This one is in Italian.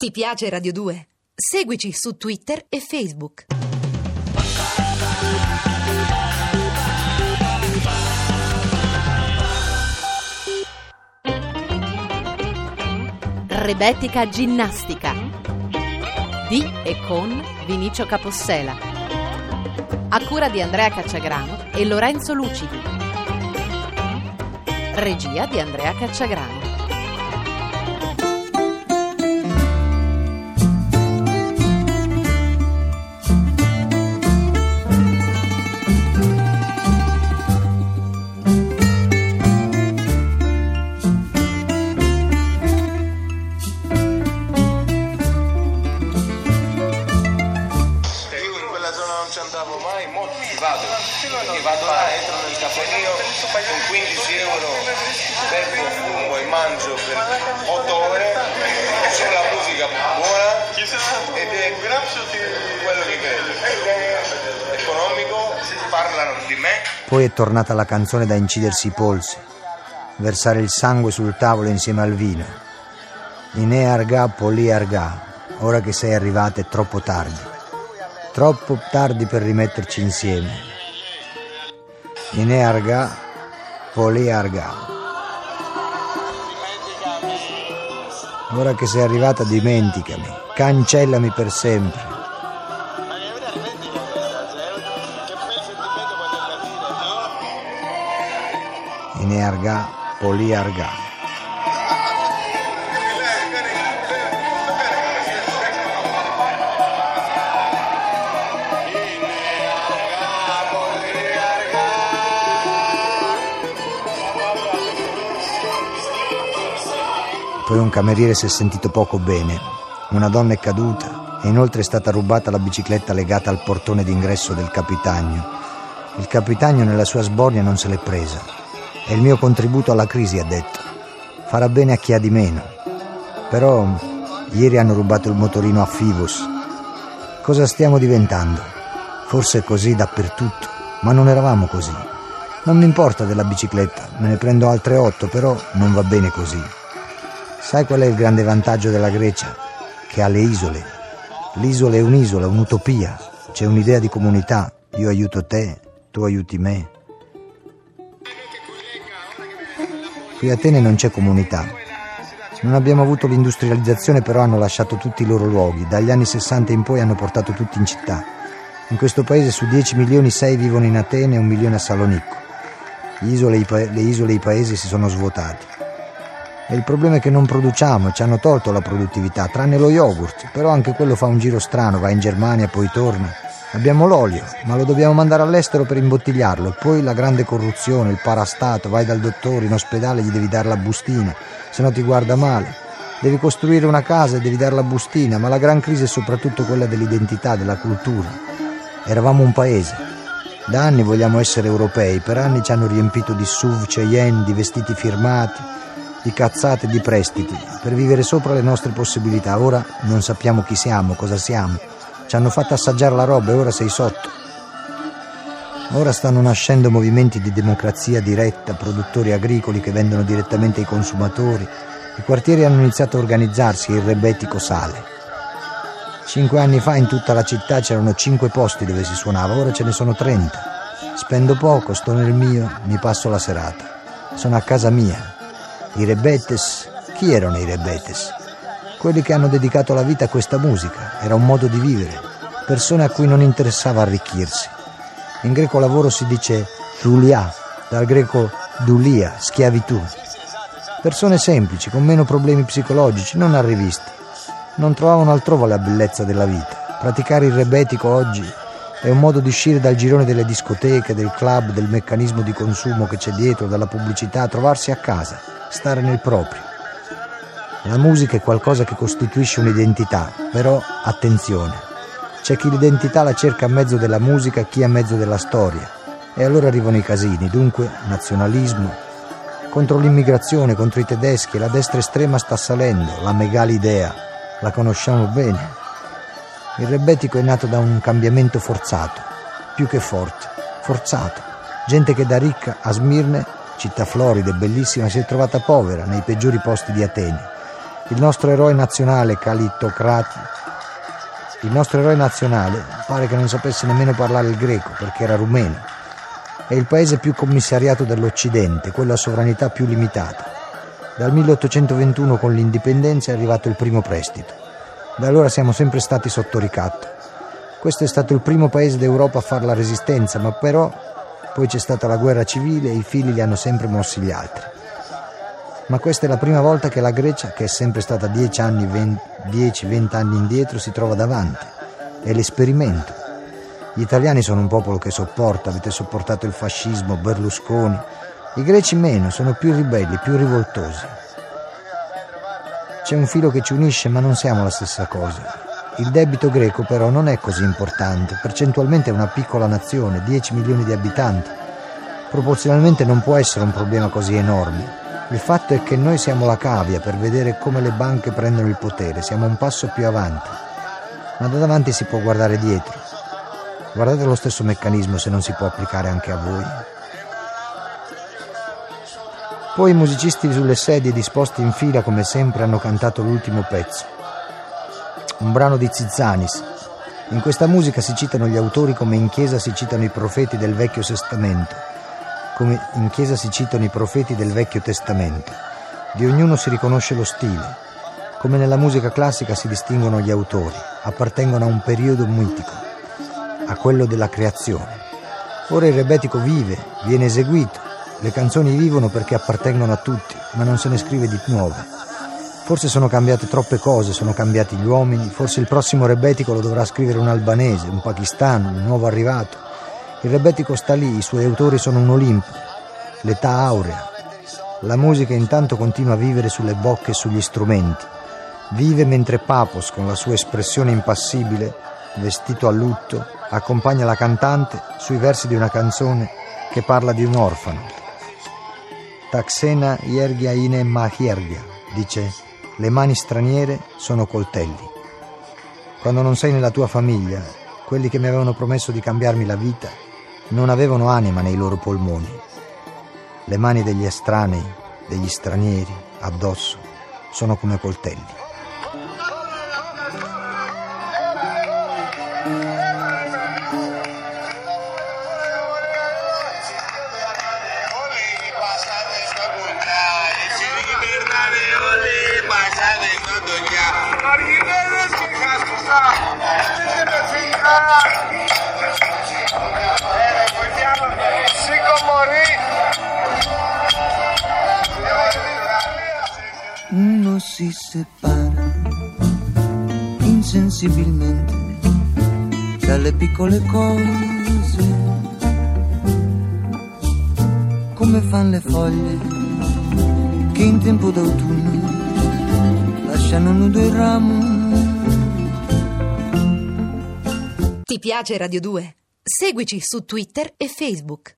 Ti piace Radio 2? Seguici su Twitter e Facebook. Rebetica Ginnastica di e con Vinicio Capossela. A cura di Andrea Cacciagrano e Lorenzo Lucidi. Regia di Andrea Cacciagrano. Andavo mai, mo ci vado. Perché vado là, entro nel caffeino con 15 euro, bevo, fumo e mangio per 8 ore, c'è la musica buona ed è quello che credo. Poi è tornata la canzone da incidersi i polsi, versare il sangue sul tavolo insieme al vino. Ine arga, poli arga, ora che sei arrivata è troppo tardi. Troppo tardi per rimetterci insieme. Ine arga, poli arga. Ora che sei arrivata dimenticami, cancellami per sempre. Ine arga, Poi un cameriere si è sentito poco bene. Una donna è caduta e inoltre è stata rubata la bicicletta legata al portone d'ingresso del capitagno. Il capitagno nella sua sbornia non se l'è presa. È il mio contributo alla crisi, ha detto. Farà bene a chi ha di meno. Però ieri hanno rubato il motorino a Fivos. Cosa stiamo diventando? Forse così dappertutto, ma non eravamo così. Non mi importa della bicicletta, me ne prendo altre otto, però non va bene così. Sai qual è il grande vantaggio della Grecia? Che ha le isole. L'isola è un'isola, un'utopia. C'è un'idea di comunità. Io aiuto te, tu aiuti me. Qui a Atene non c'è comunità. Non abbiamo avuto l'industrializzazione, però hanno lasciato tutti i loro luoghi. Dagli anni 60 in poi hanno portato tutti in città. In questo paese su 10 milioni 6 vivono in Atene e un milione a Salonicco. Le isole, e i paesi si sono svuotati. E il problema è che non produciamo, ci hanno tolto la produttività, tranne lo yogurt, però anche quello fa un giro strano, va in Germania, poi torna. Abbiamo l'olio, ma lo dobbiamo mandare all'estero per imbottigliarlo. Poi la grande corruzione, il parastato, vai dal dottore, in ospedale gli devi dare la bustina, se no ti guarda male. Devi costruire una casa e devi dare la bustina, ma la gran crisi è soprattutto quella dell'identità, della cultura. Eravamo un paese. Da anni vogliamo essere europei, per anni ci hanno riempito di SUV, Cheyenne, di vestiti firmati, di cazzate di prestiti, per vivere sopra le nostre possibilità. Ora non sappiamo chi siamo, cosa siamo. Ci hanno fatto assaggiare la roba e ora sei sotto. Ora stanno nascendo movimenti di democrazia diretta, produttori agricoli che vendono direttamente ai consumatori. I quartieri hanno iniziato a organizzarsi e il rebetico sale. Cinque anni fa in tutta la città c'erano cinque posti dove si suonava, ora ce ne sono trenta. Spendo poco, sto nel mio, mi passo la serata. Sono a casa mia. I rebetes, chi erano i rebetes? Quelli che hanno dedicato la vita a questa musica, era un modo di vivere, persone a cui non interessava arricchirsi. In greco lavoro si dice thulia, dal greco dulia, schiavitù. Persone semplici, con meno problemi psicologici, non arrivisti. Non trovavano altrove la bellezza della vita. Praticare il rebetico oggi è un modo di uscire dal girone delle discoteche, del club, del meccanismo di consumo che c'è dietro, dalla pubblicità, trovarsi a casa, stare nel proprio. La musica è qualcosa che costituisce un'identità, però attenzione. C'è chi l'identità la cerca a mezzo della musica, chi a mezzo della storia. E allora arrivano i casini, dunque nazionalismo, contro l'immigrazione, contro i tedeschi, la destra estrema sta salendo, la megalidea, la conosciamo bene. Il rebetico è nato da un cambiamento forzato, più che forte, forzato. Gente che da ricca a Smirne, città florida e bellissima, si è trovata povera nei peggiori posti di Atene. Il nostro eroe nazionale, Calittocrati, il nostro eroe nazionale pare che non sapesse nemmeno parlare il greco perché era rumeno. È il paese più commissariato dell'Occidente, quello a sovranità più limitata. Dal 1821 con l'indipendenza è arrivato il primo prestito. Da allora siamo sempre stati sotto ricatto. Questo è stato il primo paese d'Europa a fare la resistenza, ma però poi c'è stata la guerra civile e i fili li hanno sempre mossi gli altri ma questa è la prima volta che la Grecia, che è sempre stata 10-20 anni, anni indietro, si trova davanti. È l'esperimento. Gli italiani sono un popolo che sopporta, avete sopportato il fascismo, Berlusconi. I greci meno, sono più ribelli, più rivoltosi. C'è un filo che ci unisce, ma non siamo la stessa cosa. Il debito greco però non è così importante, percentualmente è una piccola nazione, 10 milioni di abitanti. Proporzionalmente non può essere un problema così enorme. Il fatto è che noi siamo la cavia per vedere come le banche prendono il potere, siamo un passo più avanti, ma da davanti si può guardare dietro. Guardate lo stesso meccanismo se non si può applicare anche a voi. Poi i musicisti sulle sedie disposti in fila come sempre hanno cantato l'ultimo pezzo. Un brano di Zizanis. In questa musica si citano gli autori come in chiesa si citano i profeti del Vecchio Testamento come in chiesa si citano i profeti del Vecchio Testamento. Di ognuno si riconosce lo stile. Come nella musica classica si distinguono gli autori, appartengono a un periodo mitico, a quello della creazione. Ora il rebetico vive, viene eseguito, le canzoni vivono perché appartengono a tutti, ma non se ne scrive di nuove. Forse sono cambiate troppe cose, sono cambiati gli uomini, forse il prossimo rebetico lo dovrà scrivere un albanese, un pakistano, un nuovo arrivato. Il rebetico sta lì, i suoi autori sono un Olimpo, l'età aurea. La musica intanto continua a vivere sulle bocche e sugli strumenti. Vive mentre Papos, con la sua espressione impassibile, vestito a lutto, accompagna la cantante sui versi di una canzone che parla di un orfano. Taxena iergia ine mahiergia, dice, le mani straniere sono coltelli. Quando non sei nella tua famiglia, quelli che mi avevano promesso di cambiarmi la vita, non avevano anima nei loro polmoni. Le mani degli estranei, degli stranieri, addosso, sono come coltelli. Si separa insensibilmente dalle piccole cose, come fanno le foglie che in tempo d'autunno lasciano nudo il ramo. Ti piace Radio 2? Seguici su Twitter e Facebook.